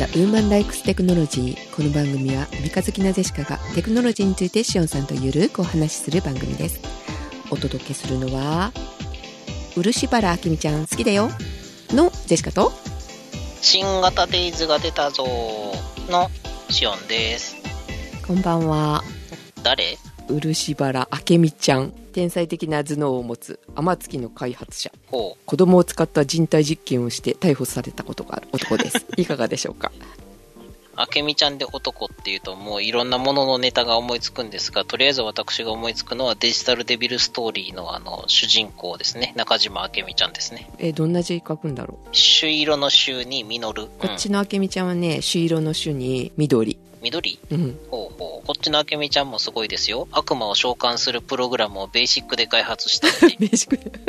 The Woman Likes Technology この番組は三日月なゼシカがテクノロジーについてシオンさんとゆるくお話しする番組です。お届けするのは漆原明美ちゃん好きだよ。のジェシカと新型デイズが出たぞ。のシオンです。こんばんは。誰？漆原明美ちゃん天才的な頭脳を持つ天月の開発者。子供を使った人体実験をして逮捕されたことがある男です いかがでしょうか？あけみちゃんで男っていうともういろんなもののネタが思いつくんですが、とりあえず私が思いつくのはデジタルデビルストーリーのあの主人公ですね。中島あけみちゃんですね。えどんな字書くんだろう？朱色の朱に実る。こっちの明美ちゃんはね朱色の朱に緑うん、緑うんほうほう。こっちのあけみちゃんもすごいですよ。悪魔を召喚するプログラムをベーシックで開発したって。ベーシックで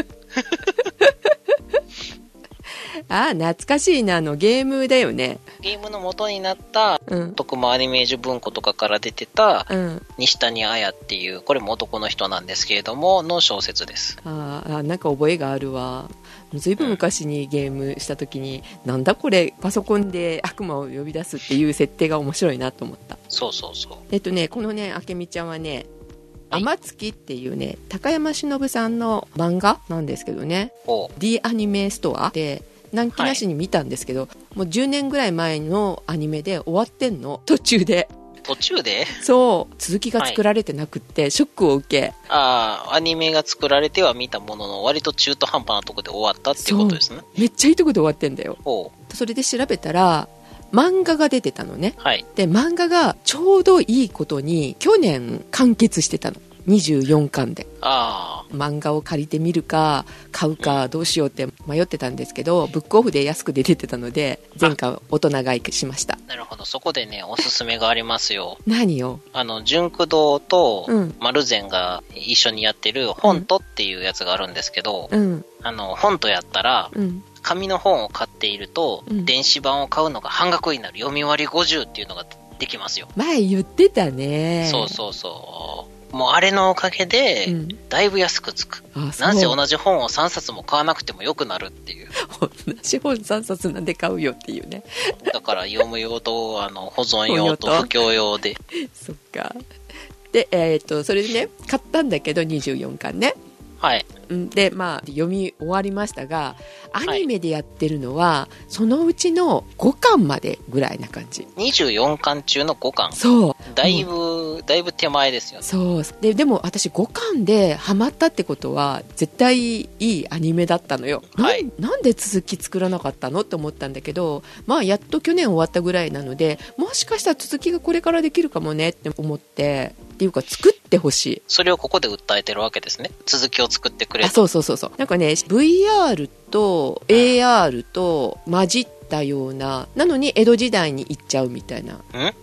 ああ懐かしいなあのゲームだよねゲームの元になったうん徳間アニメージュ文庫とかから出てたうん西谷綾っていう、これも男の人なんですけれども、の小説です。あーあなんか覚えがあるわずいぶん昔にゲームした時に、なんだこれパソコンで悪魔を呼び出すっていう設定が面白いなと思った。そうそうそう。えっとねこのね明美ちゃんはね「はい。天月」っていうね高山忍さんの漫画なんですけどね。D アニメストアで軟気なしに見たんですけど、もう10年ぐらい前のアニメで終わってんの。途中で途中で？そう。続きが作られてなくって、ショックを受け。ああ、アニメが作られては見たものの、割と中途半端なとこで終わったっていうことですね。めっちゃいいとこで終わってんだよ。ほそれで調べたら漫画が出てたのね。う。はい。で漫画がちょうどいいことに去年完結してたの24巻で。あ漫画を借りてみるか買うかどうしようって迷ってたんですけどブックオフで安くで出てたので前回大人買いしました。あ、なるほど。そこでね、おすすめがありますよ。何よあの、純駆堂とうん。丸善が一緒にやってる本とっていうやつがあるんですけど、うん。あの、本とやったら、うん。紙の本を買っていると、うん。電子版を買うのが半額になる。読み割り50っていうのができますよ。前言ってたね。そうそうそう。もうあれのおかげで、うんだいぶ安くつく。うなんせ同じ本を3冊も買わなくてもよくなるっていう。同じ本3冊なんで買うよっていうねだから読む用と、あの、保存用と保存用と布教用で。そっかでえっ、とそれでね買ったんだけど24巻ねはい。うんでまあ読み終わりましたがアニメでやってるのは、そのうちの5巻までぐらいな感じ。24巻中の5巻。そう。だいぶ、だいぶ手前ですよね。そう。ででも私5巻でハマったってことは絶対いいアニメだったのよ、はい。なんで続き作らなかったのって思ったんだけどまあやっと去年終わったぐらいなのでもしかしたら続きがこれからできるかもねって思ってっていうか作ってほしいそれをここで訴えてるわけですね。続きを作ってくれと。あそうそうそうそうなんかね VR と AR と混じったようななのに江戸時代に行っちゃうみたいなうん？うん。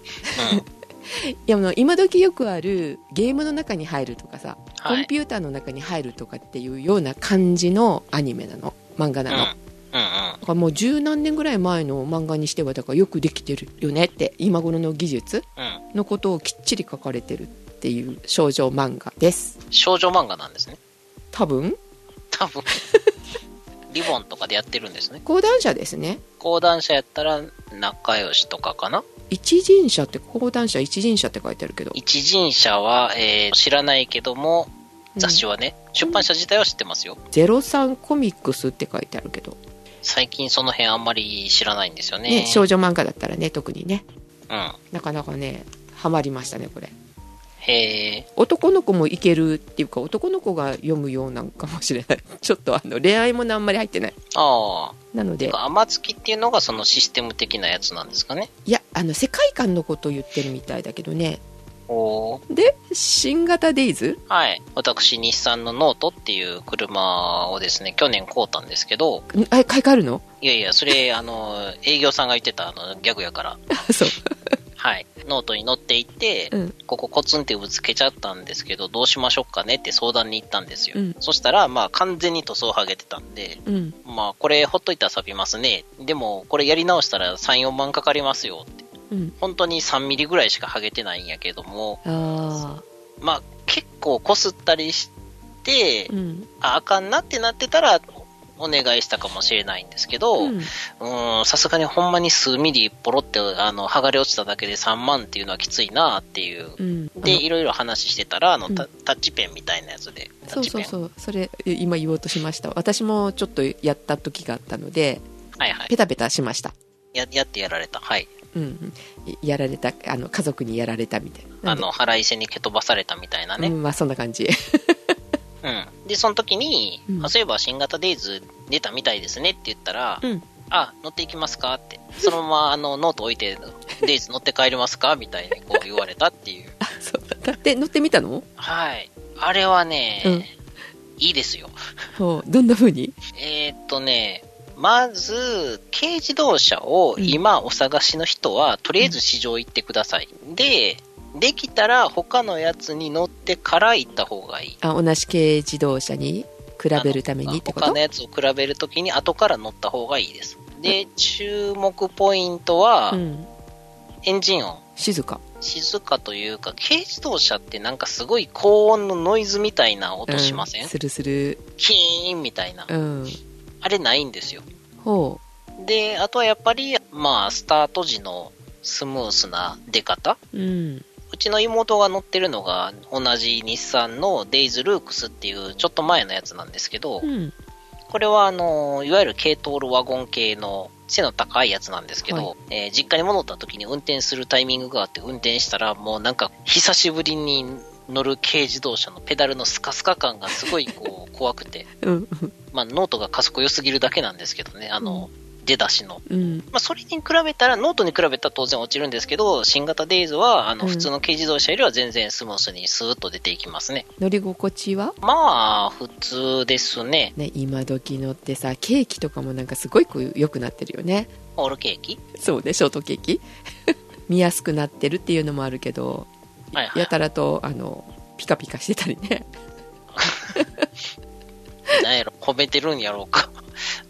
いやあの今時よくあるゲームの中に入るとかさ、はいコンピューターの中に入るとかっていうような感じのアニメなの漫画なの、うん。だうんうん。からもう十何年ぐらい前の漫画にしてはだからよくできてるよねって今頃の技術うん。のことをきっちり書かれてるっていう少女漫画です少女漫画なんですね。多分？多分。リボンとかでやってるんですね。講談社ですね講談社やったら仲良しとかかな一人社って講談社一人社って書いてあるけど一人社は、えー知らないけども、雑誌はね、出版社自体は知ってますよ。03コミックスって書いてあるけど、最近その辺あんまり知らないんですよね。ね、少女漫画だったらね特にねうん。なかなかねハマりましたねこれ。男の子もいけるっていうか男の子が読むようなんかもしれない。ちょっとあの恋愛ものあんまり入ってない。ああ。なので。天月っていうのがそのシステム的なやつなんですかね？いやあの世界観のことを言ってるみたいだけどね。おー。で新型デイズ？はい。私、日産のノートっていう車をですね、去年買うたんですけど、ん？あ買い替えるの？いやいや、それ、あの、営業さんが言ってた、あの、ギャグやから。あそうはい。ノートに乗っていって、うんここコツンってぶつけちゃったんですけど、どうしましょうかねって相談に行ったんですよ。うんそしたら、まあ、完全に塗装剥げてたんで、うんまあ、これほっといたら錆びますね。でも、これやり直したら3、4万かかりますよって。うん本当に3ミリぐらいしか剥げてないんやけども、あまあ、結構こすったりして、ああかんなってなってたら、お願いしたかもしれないんですけど、さすがにほんまに数ミリポロって、あの、剥がれ落ちただけで3万っていうのはきついなっていう。うん。で、いろいろ話してたら、あの、うんタタッチペンみたいなやつで。タそう。そうそう。それ、え今言おうとしました。私もちょっとやった時があったので、はいはいペ。タペタしました。や、やってやられた。はい。うんうん。やられた、あの、家族にやられたみたいな。あの、腹いせに蹴飛ばされたみたいなね。うん、まあそんな感じ。うん。で、その時に、うんあそういえば新型デイズ出たみたいですねって言ったら、うん。あ、乗っていきますかって。そのまま、あの、ノート置いて、デイズ乗って帰りますか？みたいにこう言われたっていう。あ、そうだ。で、乗ってみたの？はい。あれはね、うんいいですよ。どんな風に？えーっとね、まず、軽自動車を今お探しの人は、とりあえず市場行ってください。で、できたら他のやつに乗ってから行った方がいい。あ、同じ軽自動車に比べるためにってこと？他のやつを比べるときに後から乗った方がいいです。で、注目ポイントは、うん。エンジン音。静か。静かというか、軽自動車ってなんかすごい高音のノイズみたいな音しません、うんするする。キーンみたいな。うん。あれないんですよ。ほで、あとはやっぱり、まあ、スタート時のスムースな出方？う。うん。うちの妹が乗ってるのが同じ日産のデイズルークスっていうちょっと前のやつなんですけど、うん。これはあの、いわゆる軽トールワゴン系の背の高いやつなんですけど、はい。えー実家に戻った時に運転するタイミングがあって運転したらもうなんか久しぶりに乗る軽自動車のペダルのスカスカ感がすごいこう怖くて、うん。まあノートが加速良すぎるだけなんですけどね、あの、出だしの。うん。まあそれに比べたら、ノートに比べたら当然落ちるんですけど、新型デイズはあのうん普通の軽自動車よりは全然スムースにスーッと出ていきますね。乗り心地は？まあ、普通ですね。ね、今時のってさ、ケーキとかもなんかすごい良くなってるよね。ホールケーキ？そうね、ショートケーキ。見やすくなってるっていうのもあるけど、はいはいやたらと、あの、ピカピカしてたりね。なんやろ、褒めてるんやろうか。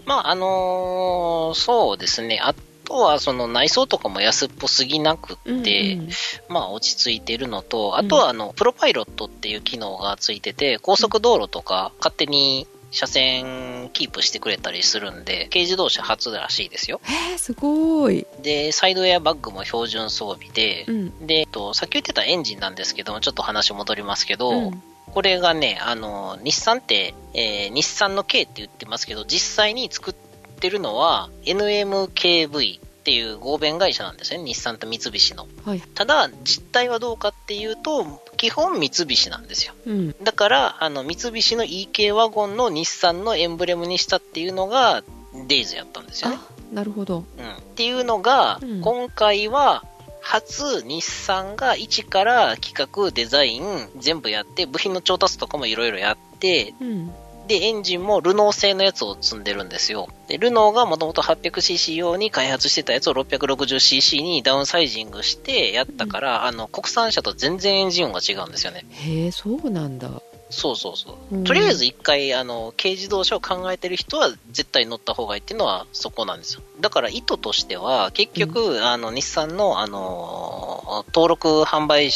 まあ、あのーそうですね。あとは、その内装とかも安っぽすぎなくって、うんうんまあ、落ち着いてるのと、あとは、あの、プロパイロットっていう機能がついてて、高速道路とか勝手に車線キープしてくれたりするんで、軽自動車初らしいですよ。へえ、すごい。で、サイドエアバッグも標準装備でう、ん。で、えっと、さっき言ってたエンジンなんですけども、ちょっと話戻りますけど、うんこれがね、あの、日産って、えー日産の K って言ってますけど、実際に作ってるのは NMKV っていう合弁会社なんですね、日産と三菱の。はい。ただ、実態はどうかっていうと、基本三菱なんですよ。うん。だから、あの、三菱の EK ワゴンの日産のエンブレムにしたっていうのが、デイズやったんですよね。あ、なるほど。うん。っていうのが、うん今回は、初日産が一から企画、デザイン、全部やって、部品の調達とかもいろいろやって、うん。で、エンジンもルノー製のやつを積んでるんですよ。で、ルノーがもともと 800cc 用に開発してたやつを 660cc にダウンサイジングしてやったから、あの、国産車と全然エンジン音が違うんですよね。へえ、そうなんだ。そうそうそう。うんとりあえず一回、あの、軽自動車を考えてる人は絶対乗った方がいいっていうのはそこなんですよ。だから意図としては、結局、あの、日産の、あの、登録販売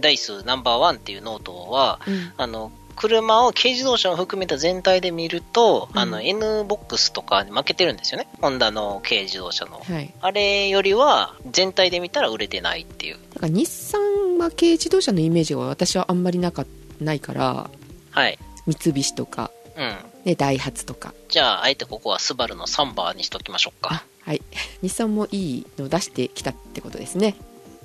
台数ナンバーワンっていうノートは、うん。あの、車を軽自動車を含めた全体で見ると、うんあの、N ボックスとかに負けてるんですよね。ホンダの軽自動車の。はい。あれよりは、全体で見たら売れてないっていう。だから日産は軽自動車のイメージが私はあんまりなかないから、はい。三菱とか、うん。ね、ダイハツとか。じゃあ、あえてここはスバルのサンバーにしときましょうか。はい。日産もいいの出してきたってことですね。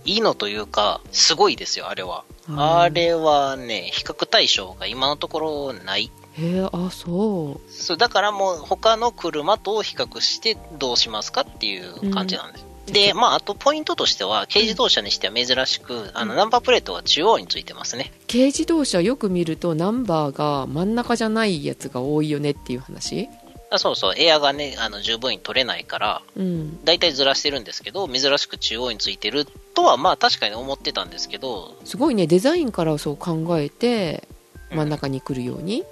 いいのというか、すごいですよ、あれは。うんあれはね、比較対象が今のところない。へえ、あ、そう。そうだからもう他の車と比較してどうしますかっていう感じなんです。で、まあ、あとポイントとしては、軽自動車にしては珍しく、あの、ナンバープレートが中央についてますね。軽自動車よく見るとナンバーが真ん中じゃないやつが多いよねっていう話？あそうそう、エアがね、あの、十分に取れないから、うん。だいたいずらしてるんですけど、珍しく中央についてるとは、まあ確かに思ってたんですけど、すごいね、デザインからそう考えて、うん。真ん中に来るように、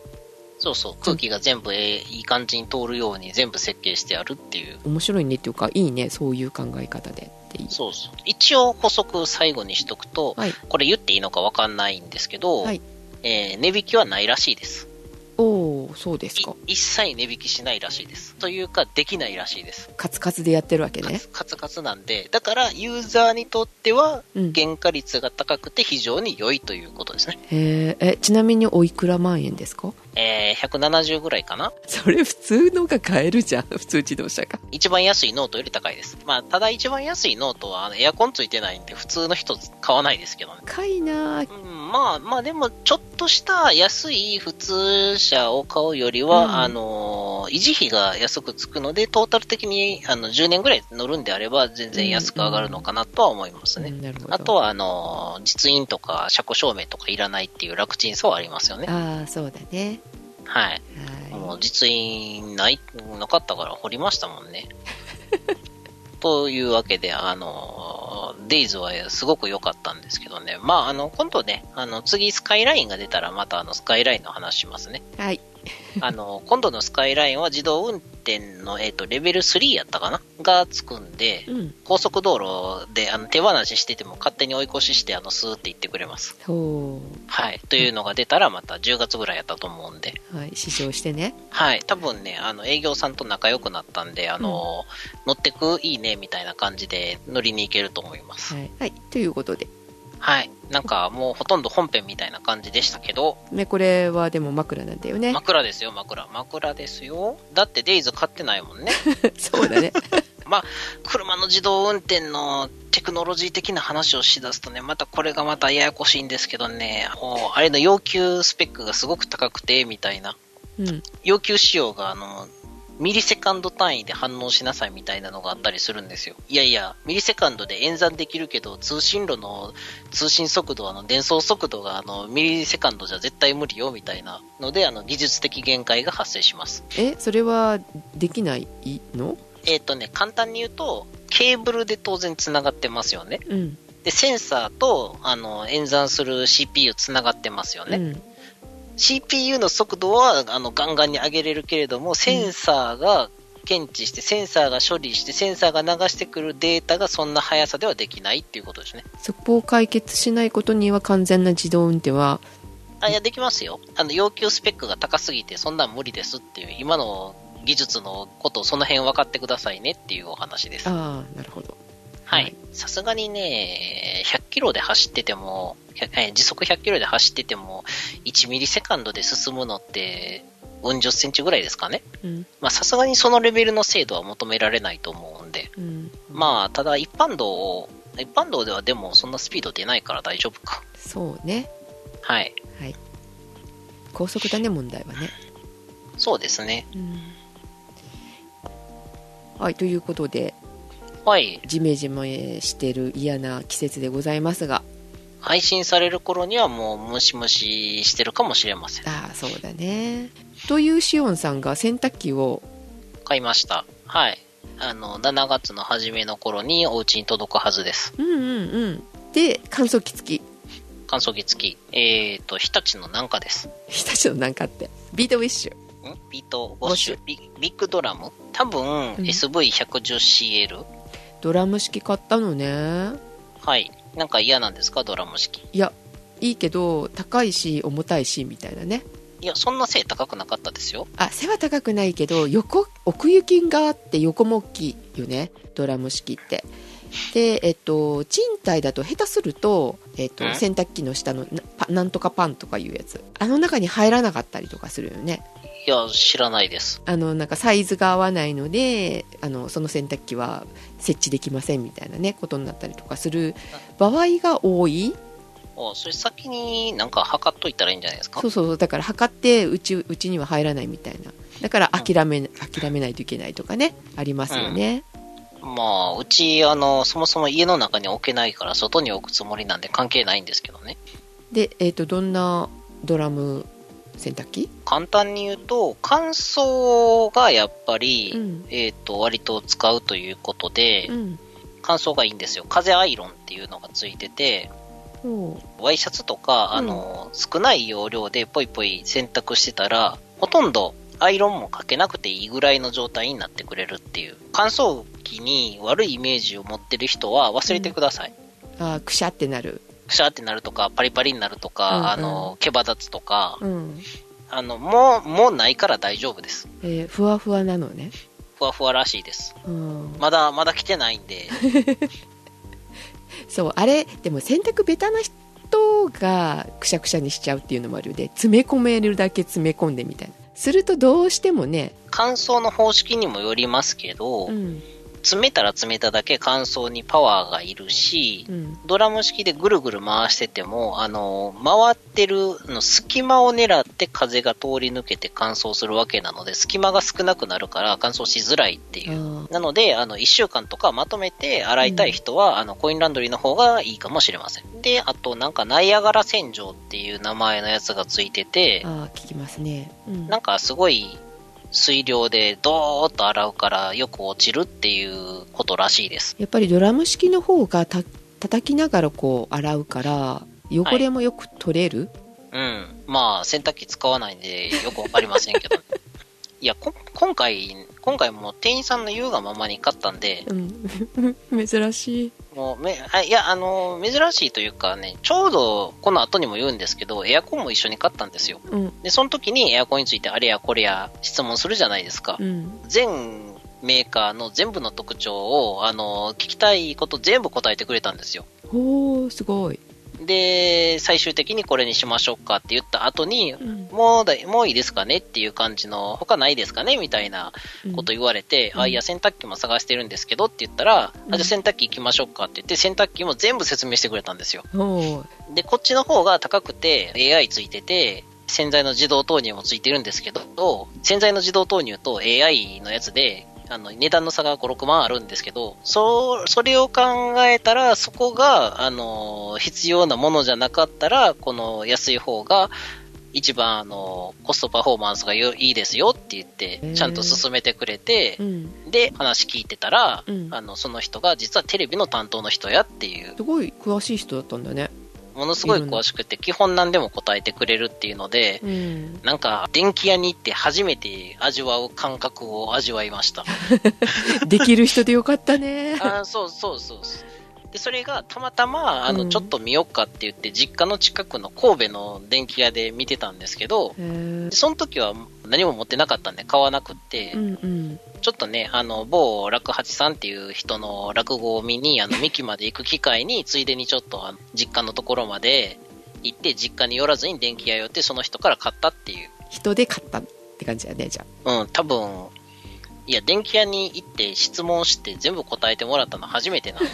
そうそう、空気が全部えーいい感じに通るように全部設計してあるっていう。面白いねっていうか、いいね、そういう考え方でっていう。そうそう。一応補足最後にしとくと、はい。これ言っていいのかわかんないんですけど、はいえー値引きはないらしいです。おおおそうですかい一切値引きしないらしいです。というか、できないらしいです。カツカツでやってるわけねカツカツカツなんで、だからユーザーにとってはうん原価率が高くて非常に良いということですね。へええちなみにおいくら万円ですか？えー、170ぐらいかなそれ普通のが買えるじゃん 普通自動車が一番安いノートより高いです。まあ、ただ一番安いノートはエアコンついてないんで普通の人買わないですけどね。高いなぁうん、まあまあでもちょっとした安い普通車を買うよりは、うんあの維持費が安くつくのでトータル的にあの10年ぐらい乗るんであれば全然安く上がるのかなとは思いますね。うんなるほどあとはあの実印とか車庫証明とかいらないっていう楽ちんさはありますよね。ああそうだねはい。もはう実印ない、なかったから掘りましたもんね。というわけで、あの、デイズはすごく良かったんですけどね。まあ、あの、今度ね、あの、次スカイラインが出たらまたあの、スカイラインの話しますね。はいあの、今度のスカイラインは自動運転の、えっ、と、レベル3やったかな？がつくんで、うん。高速道路であの手放ししてても勝手に追い越しして、あの、スーって行ってくれます。ほはい。というのが出たらまた10月ぐらいやったと思うんで、うはい。試乗してね。はい、多分ね、あの営業さんと仲良くなったんで、あの、乗ってく？いいね？みたいな感じで乗りに行けると思います。はい、はい、ということではい、なんかもうほとんど本編みたいな感じでしたけど、ねこれはでも枕なんだよね枕ですよ、枕。枕ですよ。だってデイズ買ってないもんね。そうだね まあ、車の自動運転のテクノロジー的な話をしだすとね、またこれがまたややこしいんですけどね、あれの要求スペックがすごく高くて、みたいな。うん要求仕様があの、ミリセカンド単位で反応しなさいみたいなのがあったりするんですよ。いやいや、ミリセカンドで演算できるけど、通信路の通信速度、あの、伝送速度があの、ミリセカンドじゃ絶対無理よみたいなので、あの、技術的限界が発生します。えそれはできないの？えっ、とね、簡単に言うと、ケーブルで当然繋がってますよね。うんで、センサーと、あの、演算する CPU 繋がってますよね。うん CPU の速度はあのガンガンに上げれるけれども、センサーが検知して、センサーが処理して、センサーが流してくるデータがそんな速さではできないっていうことですね。そこを解決しないことには完全な自動運転はあ、いや、できますよ。あの、要求スペックが高すぎて、そんなん無理ですっていう、今の技術のことをその辺分かってくださいねっていうお話です。はああなるほどい。さすがにね、100キロで走ってても、100え時速100キロで走ってても、1ミリセカンドで進むのって、うん十センチぐらいですかね。うんまあ、さすがにそのレベルの精度は求められないと思うんで。うんまあ、ただ一般道を、一般道ではでもそんなスピード出ないから大丈夫か。そうねはい。はい高速だね問題はねそうですね。うんはいということではい。ジメジメしてる嫌な季節でございますが配信される頃にはもうムシムシしてるかもしれません。ああそうだねというシオンさんが洗濯機を買いました。はい。あの、7月の初めの頃にお家に届くはずです。うんうんうんで乾燥機付き乾燥機付き。えーと、日立のなんかです。日立のなんかってビートウィッシュん？ビートウォッシュ？ビビッグドラム？多分、ん SV110CL? ドラム式買ったのね。はい。なんか嫌なんですか？ドラム式。いやいいけど高いし重たいしみたいなね。いや、そんな背高くなかったですよ。あ背は高くないけど横奥行きがあって横も大きいよね。ドラム式って。でえっと賃貸だと下手すると、えっとん？洗濯機の下のなパなんとかパンとかいうやつ。あの中に入らなかったりとかするよねいや、知らないです。あのなんかサイズが合わないのであのその洗濯機は設置できませんみたいなねことになったりとかする場合が多い。おそれ先になんか測っといたらいいんじゃないですか？そうそうそう。だから測ってうちうちには入らないみたいな。だから諦め,、諦めないといけないとかねありますよね、まあ、うち、あの、そもそも家の中に置けないから外に置くつもりなんで関係ないんですけどね。で、えっとどんなドラム洗濯機？簡単に言うと、乾燥がやっぱり、うんえっ、と、割と使うということで、うん乾燥がいいんですよ。風アイロンっていうのがついてて、ワイシャツとか、あの、少ない容量でポイポイ洗濯してたら、ほとんどアイロンもかけなくていいぐらいの状態になってくれるっていう。乾燥機に悪いイメージを持ってる人は忘れてください。あーくしゃってなるくしゃってなるとか、パリパリになるとか、うんうんあの、毛羽立つとか、うんあの、もう、もうないから大丈夫です。えーふわふわなのね。ふわふわらしいです。うん。まだ、まだ来てないんで、そう、あれ、でも洗濯ベタな人がくしゃくしゃにしちゃうっていうのもあるよで、詰め込めるだけ詰め込んでみたいな。するとどうしてもね、乾燥の方式にもよりますけど、うん、詰めたら詰めただけ乾燥にパワーがいるし、うん、ドラム式でぐるぐる回してても、あの、回ってるの隙間を狙って風が通り抜けて乾燥するわけなので、隙間が少なくなるから乾燥しづらいっていう。あなので、あの、1週間とかまとめて洗いたい人は、あの、コインランドリーの方がいいかもしれません。で、あと、なんか、ナイアガラ洗浄っていう名前のやつがついててー、あー、聞きますね。うん、なんかすごい水量でドーッと洗うからよく落ちるっていうことらしいです。やっぱりドラム式の方がた叩きながらこう洗うから、汚れもよく取れる、うん。まあ、洗濯機使わないんでよくわかりませんけど。いや、こ今回、今回もう店員さんの言うがままに買ったんで、うん、珍しい。もうめ、あいや、あの、珍しいというかね、ちょうどこの後にも言うんですけど、エアコンも一緒に買ったんですよ。うん、で、その時にエアコンについてあれやこれや質問するじゃないですか。うん、全メーカーの全部の特徴を、あの、聞きたいこと全部答えてくれたんですよ。おー、すごい。で、最終的にこれにしましょうかって言った後に、うん、もうだい、もういいですかねっていう感じの、他ないですかねみたいなこと言われて、うん。あ、いや、洗濯機も探してるんですけどって言ったら、うん。あ、じゃあ洗濯機行きましょうかって言って、洗濯機も全部説明してくれたんですよ。で、こっちの方が高くて、AI ついてて、洗剤の自動投入もついてるんですけど、洗剤の自動投入と AI のやつで、あの、値段の差が5、6万あるんですけど、そ、それを考えたら、そこが、あの、必要なものじゃなかったら、この安い方が、一番、あの、コストパフォーマンスがよいいですよって言ってちゃんと進めてくれてう、ん、で、話聞いてたら、うん。あの、その人が実はテレビの担当の人やっていう、すごい詳しい人だったんだね。ものすごい詳しくて、基本何でも答えてくれるっていうので、うん、なんか、電気屋に行って初めて味わう感覚を味わいました。できる人でよかったね。あーそうそうそうそう。で、それがたまたま、あの、うんちょっと見よっかって言って、実家の近くの神戸の電気屋で見てたんですけど、その時は何も持ってなかったんで買わなくって、うんうんちょっとね、あの、某楽八さんっていう人の落語を見に、あの、三木まで行く機会に、ついでにちょっと、実家のところまで行って、実家に寄らずに電気屋寄って、その人から買ったっていう。人で買ったって感じだねじゃうん、多分、いや、電気屋に行って質問して全部答えてもらったの初めてなんで。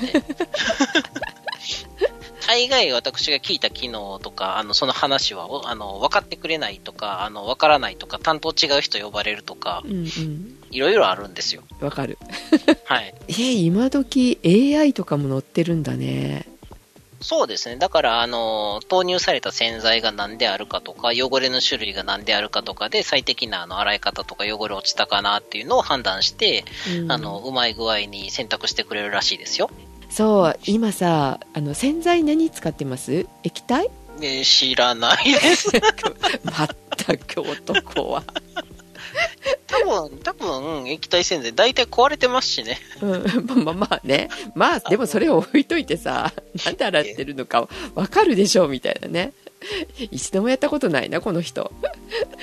大概私が聞いた機能とか、あの、その話は、おあの、分かってくれないとか、あの、分からないとか、担当違う人呼ばれるとかあ、うんうんいろいろあるんですよ。わかるはい。え今時 AI とかも載ってるんだねそうですね。だから、あの、投入された洗剤が何であるかとか、汚れの種類が何であるかとかで、最適なあの洗い方とか汚れ落ちたかなっていうのを判断して、うんあの、うまい具合に選択してくれるらしいですよ。そう今さあの洗剤何使ってます？液体？えー知らないです。まったく男は、多分、多分、液体洗剤大体壊れてますしね。うん、まあまあまあね。まあでもそれを置いといてさなんで洗ってるのかわかるでしょみたいなね。一度もやったことないなこの人、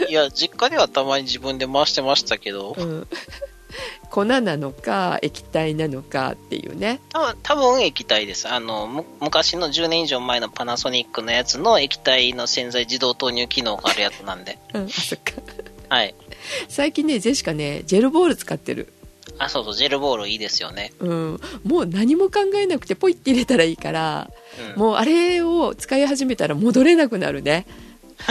いや、実家ではたまに自分で回してましたけど。う、ん、粉なのか液体なのかっていうね。多分、多分液体です。あの、む昔の10年以上前のパナソニックのやつの液体の洗剤自動投入機能があるやつなんで。うん。あそっか。はい。最近ねジェシカねジェルボール使ってるあ、そうそう、ジェルボールいいですよね。うん、もう何も考えなくてポイって入れたらいいから、うん。もうあれを使い始めたら戻れなくなるね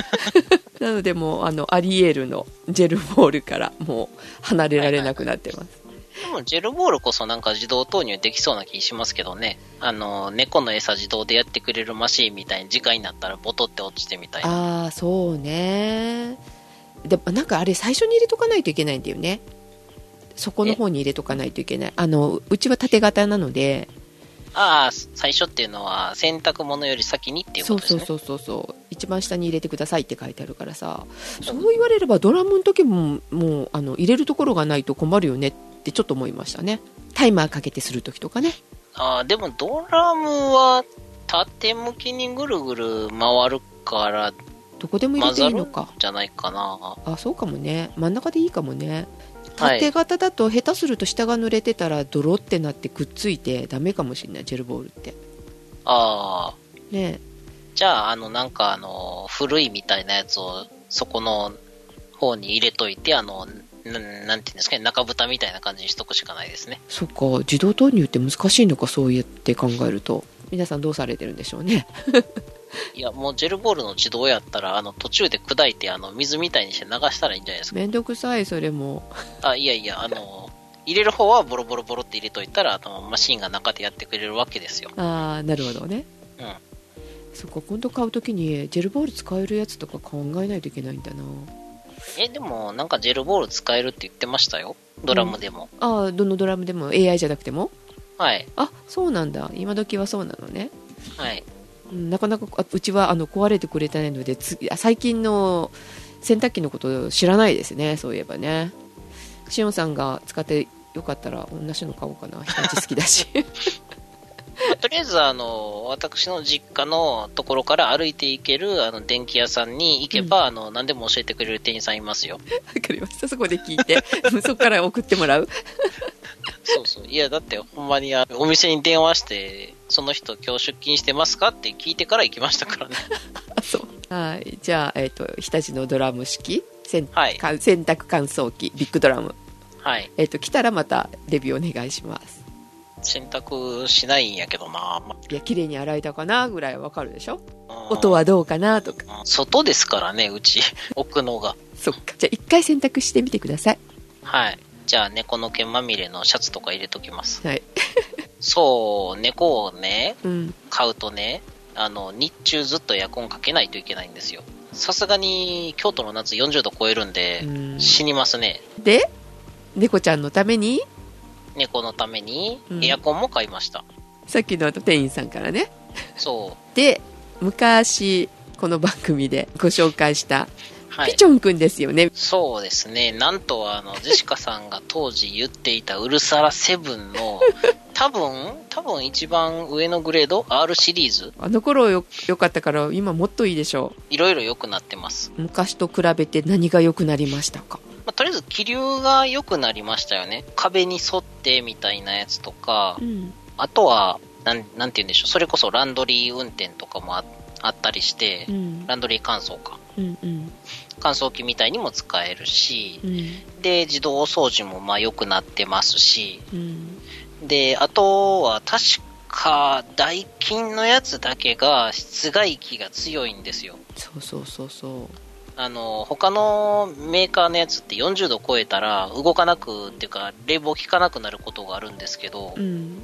なのでもうあのアリエールのジェルボールからもう離れられなくなってます、でも、ジェルボールこそなんか自動投入できそうな気しますけどね。あの、猫の餌自動でやってくれるマシーンみたいに時間になったらボトって落ちてみたいな。ああそうねでもなんかあれ最初に入れとかないといけないんだよね。そこの方に入れとかないといけない。あのうちは縦型なので。ああ、最初っていうのは洗濯物より先にっていうことですね。そうそうそうそう一番下に入れてくださいって書いてあるからさ。そう言われればドラムの時ももうあの入れるところがないと困るよねってちょっと思いましたね。タイマーかけてする時とかね。ああ、でもドラムは縦向きにぐるぐる回るから、どこでも入れていいのか。じゃないかな。あそうかもね。真ん中でいいかもね。はい。縦型だと下手すると下が濡れてたらドロってなってくっついてダメかもしれないジェルボールって。ああ。ね。じゃあ、あの、なんかあの、古いみたいなやつを、そこの方に入れといて、あの、ななんていうんですかね、中蓋みたいな感じにしとくしかないですね。そっか。自動投入って難しいのかそうやって考えると。皆さんどうされてるんでしょうねいや、もうジェルボールの自動やったら、あの、途中で砕いて、あの、水みたいにして流したらいいんじゃないですか。めんどくさいそれもあ、いやいや、あの、入れる方はボロボロボロって入れといたら、あの、マシンが中でやってくれるわけですよ。ああなるほどねうん。そっか今度買う時にジェルボール使えるやつとか考えないといけないんだなえ、でも、なんかジェルボール使えるって言ってましたよ。ドラムでも。ああどのドラムでも？AI じゃなくても？はい。あそうなんだ今時はそうなのねはい。うんなかなかあうちはあの壊れてくれてないので最近の洗濯機のこと知らないですねそういえばね。しおんさんが使ってよかったら同じの買おうかな。日立好きだし。ま あとりあえず、あの、私の実家のところから歩いていける、あの、電気屋さんに行けば、あの、何でも教えてくれる店員さんいますよ。わかりました。そこで聞いて そこから送ってもらう。そうそう。いや、だって、ほんまに、あお店に電話して、その人今日出勤してますかって聞いてから行きましたからね。あ そう。はい。じゃあ、えっと日立のドラム式。洗,、はい。か洗濯乾燥機。ビッグドラム、はい。えっと来たらまたレビューお願いします。洗濯しないんやけどな、ま。いや綺麗に洗えたかなぐらいわかるでしょ？あ音はどうかなとか。うん。外ですからね、うち。置くのが。そっか。じゃあ一回洗濯してみてください。はい。じゃあ、猫の毛まみれのシャツとか入れときます。はいそう、猫をね、うん買うとね、あの、日中ずっとエアコンかけないといけないんですよ。さすがに、京都の夏40度超えるんで、うん死にますね。で猫ちゃんのために？猫のためにう、んエアコンも買いました。さっきのあの店員さんからねそう。で昔この番組でご紹介したはいピチ。ョンくんですよね、そうですね。なんと、あの、ジェシカさんが当時言っていたウルサラセブンの、多分、多分一番上のグレード ?R シリーズ？あの頃よよかったから今もっといいでしょいろいろ良くなってます。う昔と比べて何が良くなりましたか？まあ、とりあえず気流が良くなりましたよね。壁に沿ってみたいなやつとかう、んあとは、なん、なんて言うんでしょう。それこそランドリー運転とかもああったりしてう、んランドリー乾燥か。うんうん乾燥機みたいにも使えるしう、ん。で、自動掃除もまあ良くなってますし、うん。で、あとは確か、ダイキンのやつだけが室外機が強いんですよ。そうそうそうそあの、他のメーカーのやつって40度超えたら動かなくっていうか、冷房効かなくなることがあるんですけどう、うん。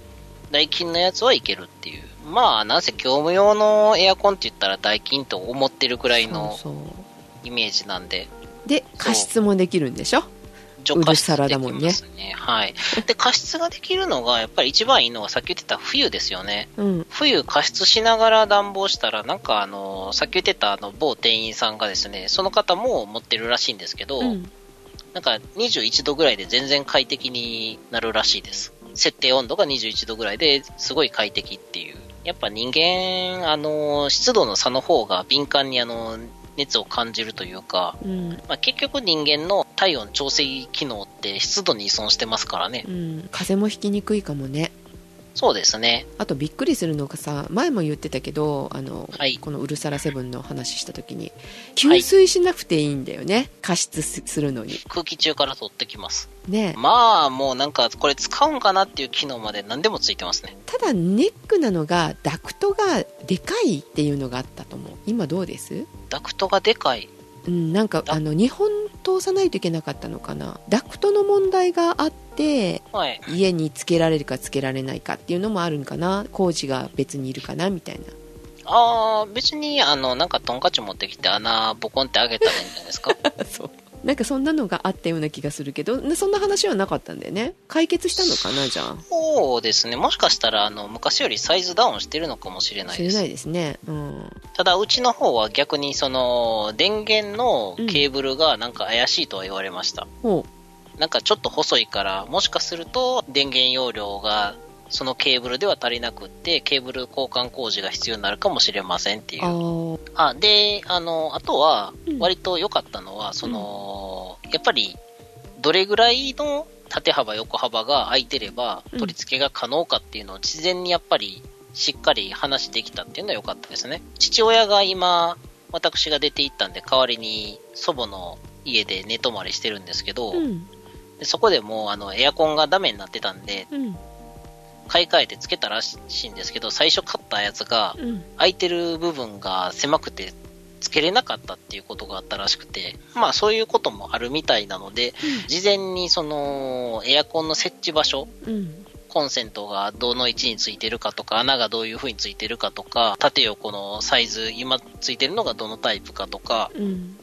ダイキンのやつはいけるっていう。まあ、なんせ業務用のエアコンって言ったらダイキンと思ってるくらいのイメージなんで、うで加湿もできるんでしょ？除加湿できらだもんねね。はい。で、加湿ができるのが、やっぱり一番いいのはさっき言ってた冬ですよね。うん冬加湿しながら暖房したら、なんかあの、さっき言ってたあの某店員さんがですね、その方も持ってるらしいんですけど、うんなんか21度ぐらいで全然快適になるらしいです。設定温度が21度ぐらいですごい快適っていう。やっぱ人間、あの、湿度の差の方が敏感にあの、熱を感じるというか、うんまあ、結局人間の体温調整機能って湿度に依存してますからね。うん風邪もひきにくいかもねそうですね。あとびっくりするのがさ前も言ってたけどあの、はいこのウルサラセブンの話した時に給水しなくていいんだよね、加湿すするのに空気中から取ってきます。ねまあ、もうなんか、これ使うんかなっていう機能まで何でもついてますね。ただネックなのがダクトがでかいっていうのがあったと思う今どうです？ダクトがでかい。うん、なんかダあの2本通さないといけなかったのかなダクトの問題があってはい。家につけられるかつけられないかっていうのもあるんかな工事が別にいるかなみたいなああ、別に、あの、なんかトンカチ持ってきて穴ボコンってあげたらいいんじゃないですか。そうなんかそんなのがあったような気がするけどなそんな話はなかったんだよね解決したのかなじゃあそうですね。もしかしたら、あの、昔よりサイズダウンしてるのかもしれないです。知れないですねうんただ、うちの方は逆に、その、電源のケーブルがなんか怪しいとは言われました。ほなんかちょっと細いから、もしかすると電源容量がそのケーブルでは足りなくって、ケーブル交換工事が必要になるかもしれませんっていう。あで、あの、あとはうん、割と良かったのは、その、やっぱり、どれぐらいの縦幅、横幅が空いてれば、うん。取り付けが可能かっていうのを事前にやっぱり、しっかり話できたっていうのは良かったですね。父親が今、私が出て行ったんで、代わりに祖母の家で寝泊まりしてるんですけど、うん。でそこでもうあのエアコンがダメになってたんで、うん買い替えてつけたらしいんですけど、最初買ったやつが、うん。空いてる部分が狭くて、つけれなかったっていうことがあったらしくて、まあそういうこともあるみたいなので、事前にその、エアコンの設置場所、うん。コンセントがどの位置についてるかとか、穴がどういう風についてるかとか、縦横のサイズ、今ついてるのがどのタイプかとか、うん。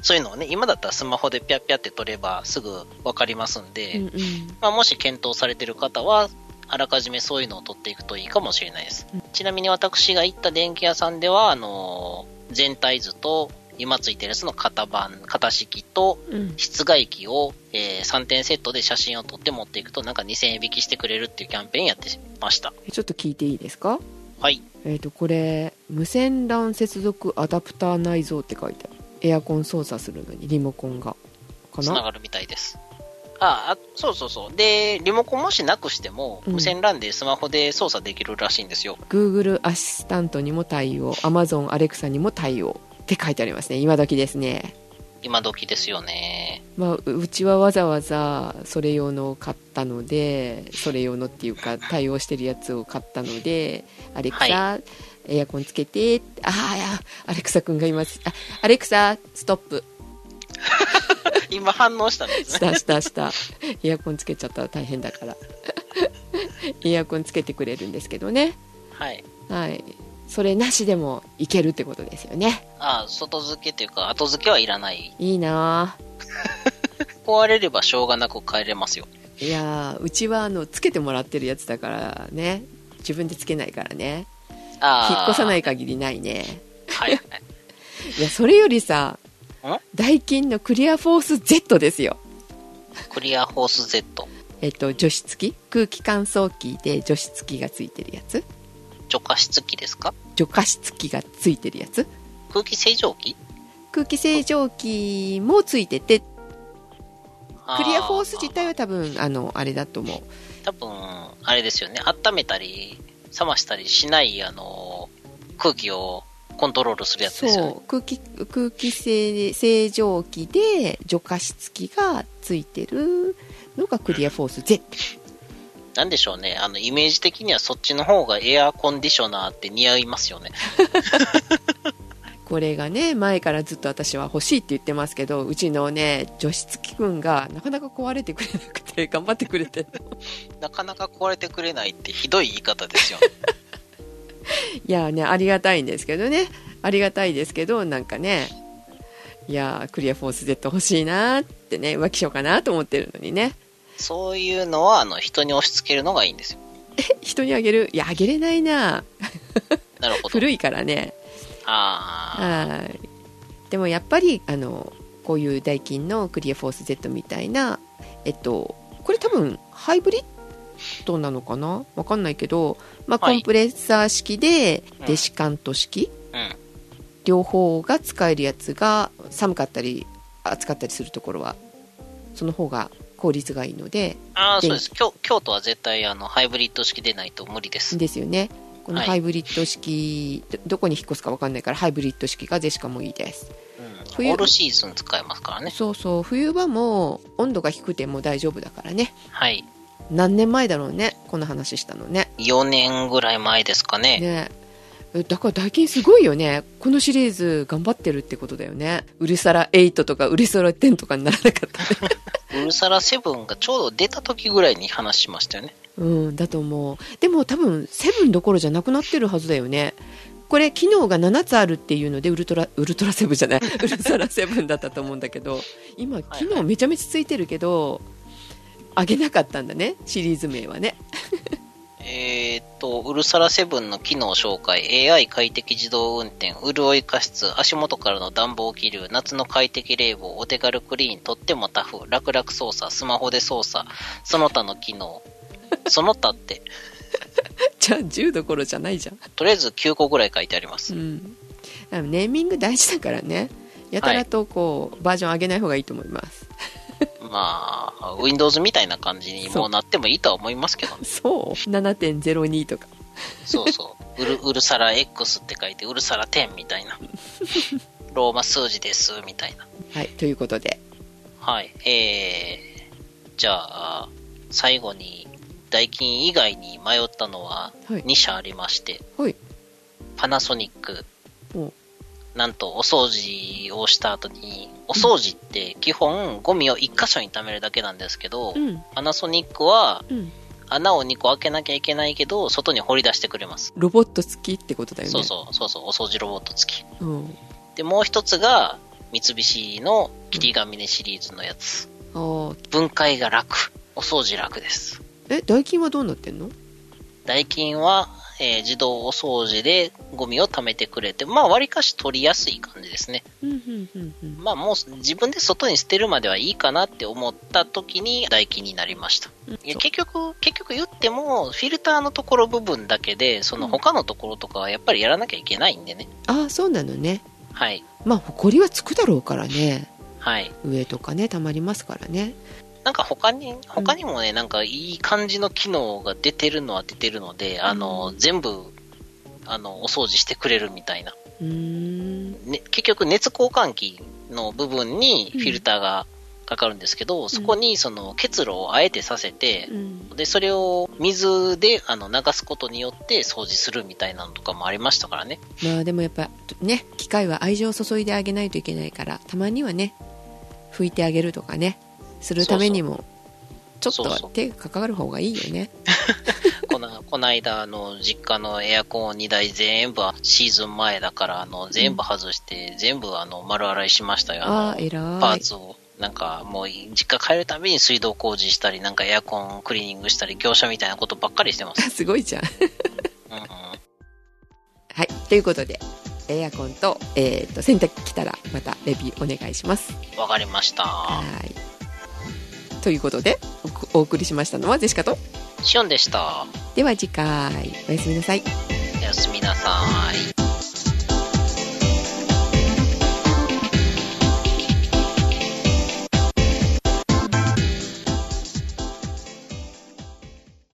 そういうのをね、今だったらスマホでピャッピャって取ればすぐわかりますんで、うんうん。まあ、もし検討されてる方は、あらかじめそういうのを取っていくといいかもしれないです。ちなみに私が行った電気屋さんでは、あのー全体図と、今ついてるやつの型番、型式と、うん室外機を、え3点セットで写真を撮って持っていくと、なんか2000円引きしてくれるっていうキャンペーンやってました。ちょっと聞いていいですか？はい。えっ、とこれ無線 LAN 接続アダプター内蔵って書いてあるエアコン操作するのにリモコンがかな？つながるみたいです。ああ、そうそうそう。で、リモコンもしなくしても、うん。無線 LAN でスマホで操作できるらしいんですよ。Google アシスタントにも対応。Amazon アレクサにも対応。って書いてありますね。今時ですね。今時ですよね。まあ、ううちはわざわざそれ用のを買ったのでそれ用のっていうか 対応してるやつを買ったのでアレクサ、はエアコンつけてああアレクサ君がいますあアレクサストップ 今反応したんですしね。たしたしたエアコンつけちゃったら大変だからエアコンつけてくれるんですけどねはい。はいそれなしでもいけるってことですよねああ、外付けというか、後付けはいらない。いいな 壊れればしょうがなく帰れますよ。あいやーうちはあのつけてもらってるやつだからね自分でつけないからねああ。。引っ越さないい限りないねはい。いやそれよりさんダイキンのクリアフォース Z ですよ。クリアホース Z。えっと除湿機空気乾燥機で除湿機がついてるやつ。除加湿器ですか？除加湿機がついてるやつ。空気清浄機？空気清浄機もついててクリアフォース自体はは多分あのあれだと思う。多分、あれですよね。温めたり、冷ましたりしない、あの、空気をコントロールするやつですよねそ。う空気空気清清浄機で除加湿機がついてるのがクリアフォース Z なんでしょうね。あの、イメージ的にはそっちの方がエアコンディショナーって似合いますよね。これがね前からずっと私は欲しいって言ってますけどうちのね除湿機くんがなかなか壊れてくれなくて頑張ってくれて なかなか壊れてくれないってひどい言い方ですよね。いやねありがたいんですけどね。ありがたいですけどなんかね。いやクリアフォース Z 欲しいなってね浮気しようかなと思ってるのにね。そういうのは、あの、人に押し付けるのがいいんですよ。人にあげる？いやあげれないな。なるほど。古いからね。あはい。でもやっぱりあのこういうダイキンのクリアフォース Z みたいなえっとこれ多分ハイブリッドなのかな？わかんないけど、まあ、はいコンプレッサー式でうんデシカント式？両方が使えるやつが寒かったり暑かったりするところはその方が効率がいいのでああ、電そうです。京京都は絶対、あの、ハイブリッド式でないと無理です。ですよねこのはいハイブリッド式、どどこに引っ越すかわかんないからハイブリッド式がゼシカもいいですうん。冬オールシーズン使えますからね。そうそう冬場も温度が低くても大丈夫だからねはい。何年前だろうねこの話したのね。4年ぐらい前ですかね。ね。えだからダイキンすごいよね。このシリーズ頑張ってるってことだよね。ウルサラ8とかウルサラ10とかにならなかった。ね ウルサラセブンがちょうど出た時ぐらいに話しましたよね。うんだと思う。でも多分7どころじゃなくなってるはずだよね。これ機能が7つあるっていうのでウルトラウルトラセブンじゃない。ウルサラセブンだったと思うんだけど。今機能めちゃめちゃついてるけど上げなかったんだねシリーズ名はねえーっと、ウルサラセブンの機能紹介、AI 快適自動運転、潤い加湿、足元からの暖房気流、夏の快適冷房、お手軽クリーン、とってもタフ、楽々操作、スマホで操作、その他の機能。その他って。じゃあ10どころじゃないじゃん。とりあえず9個ぐらい書いてあります。うん。ネーミング大事だからね。やたらとこう、バージョン上げない方がいいと思います。まあ、Windows みたいな感じにもうなってもいいとは思いますけどね。そう ?7.02 とか。そうそう。ウル、ウルサラ X って書いて、ウルサラ10みたいな。ローマ数字です、みたいな。はい。ということで。はい。えー、じゃあ、最後に、ダイキン以外に迷ったのははい2社ありまして、はい。パナソニック、おなんとお掃除をした後に、お掃除って基本ゴミを1箇所に貯めるだけなんですけど、うん。パナソニックはうん。穴を2個開けなきゃいけないけど、外に掘り出してくれます。ロボット付きってことだよね。そうそう、そうそう、お掃除ロボット付き。う。うん。で、もう一つが、三菱のキティガミネシリーズのやつ。分解が楽。お掃除楽です。え、代金はどうなってんの？ダイキンは、えー自動お掃除でゴミを貯めてくれて、まあ、割かし取りやすい感じですね。うん、うん、うん、うん。まあ、もう自分で外に捨てるまではいいかなって思った時にダイキンになりました。いや結局、結局言っても、フィルターのところ部分だけで、その他のところとかはやっぱりやらなきゃいけないんでね。ああ、そうなのね。はい。まあ、埃はつくだろうからね。はい。上とかね、溜まりますからね。なんか他に、他にもね、なんかいい感じの機能が出てるのは出てるので、あの、全部、あの、お掃除してくれるみたいな。ね、結局熱交換器の部分にフィルターがかかるんですけど、そこにその結露をあえてさせてう、ん。で、それを水であの流すことによって掃除するみたいなのとかもありましたからね。まあ、でもやっぱ、ね、機械は愛情を注いであげないといけないから、たまにはね、拭いてあげるとかね、するためにも、ちょっとは手がかかる方がいいよね。この、この間、あの、実家のエアコン2台全部シーズン前だから、あの、全部外して、全部あの、丸洗いしましたよ。ああ、の偉い。パーツを。なんか、もう、実家帰るたびに水道工事したり、なんかエアコンクリーニングしたり、業者みたいなことばっかりしてます。すごいじゃん。うんうん。はい。ということで、エアコンと、えっ、と、洗濯機来たら、またレビューお願いします。わかりました。はい。ということで、おお送りしましたのはジェシカと、シオンでした。では次回、おやすみなさい。おやすみなさい。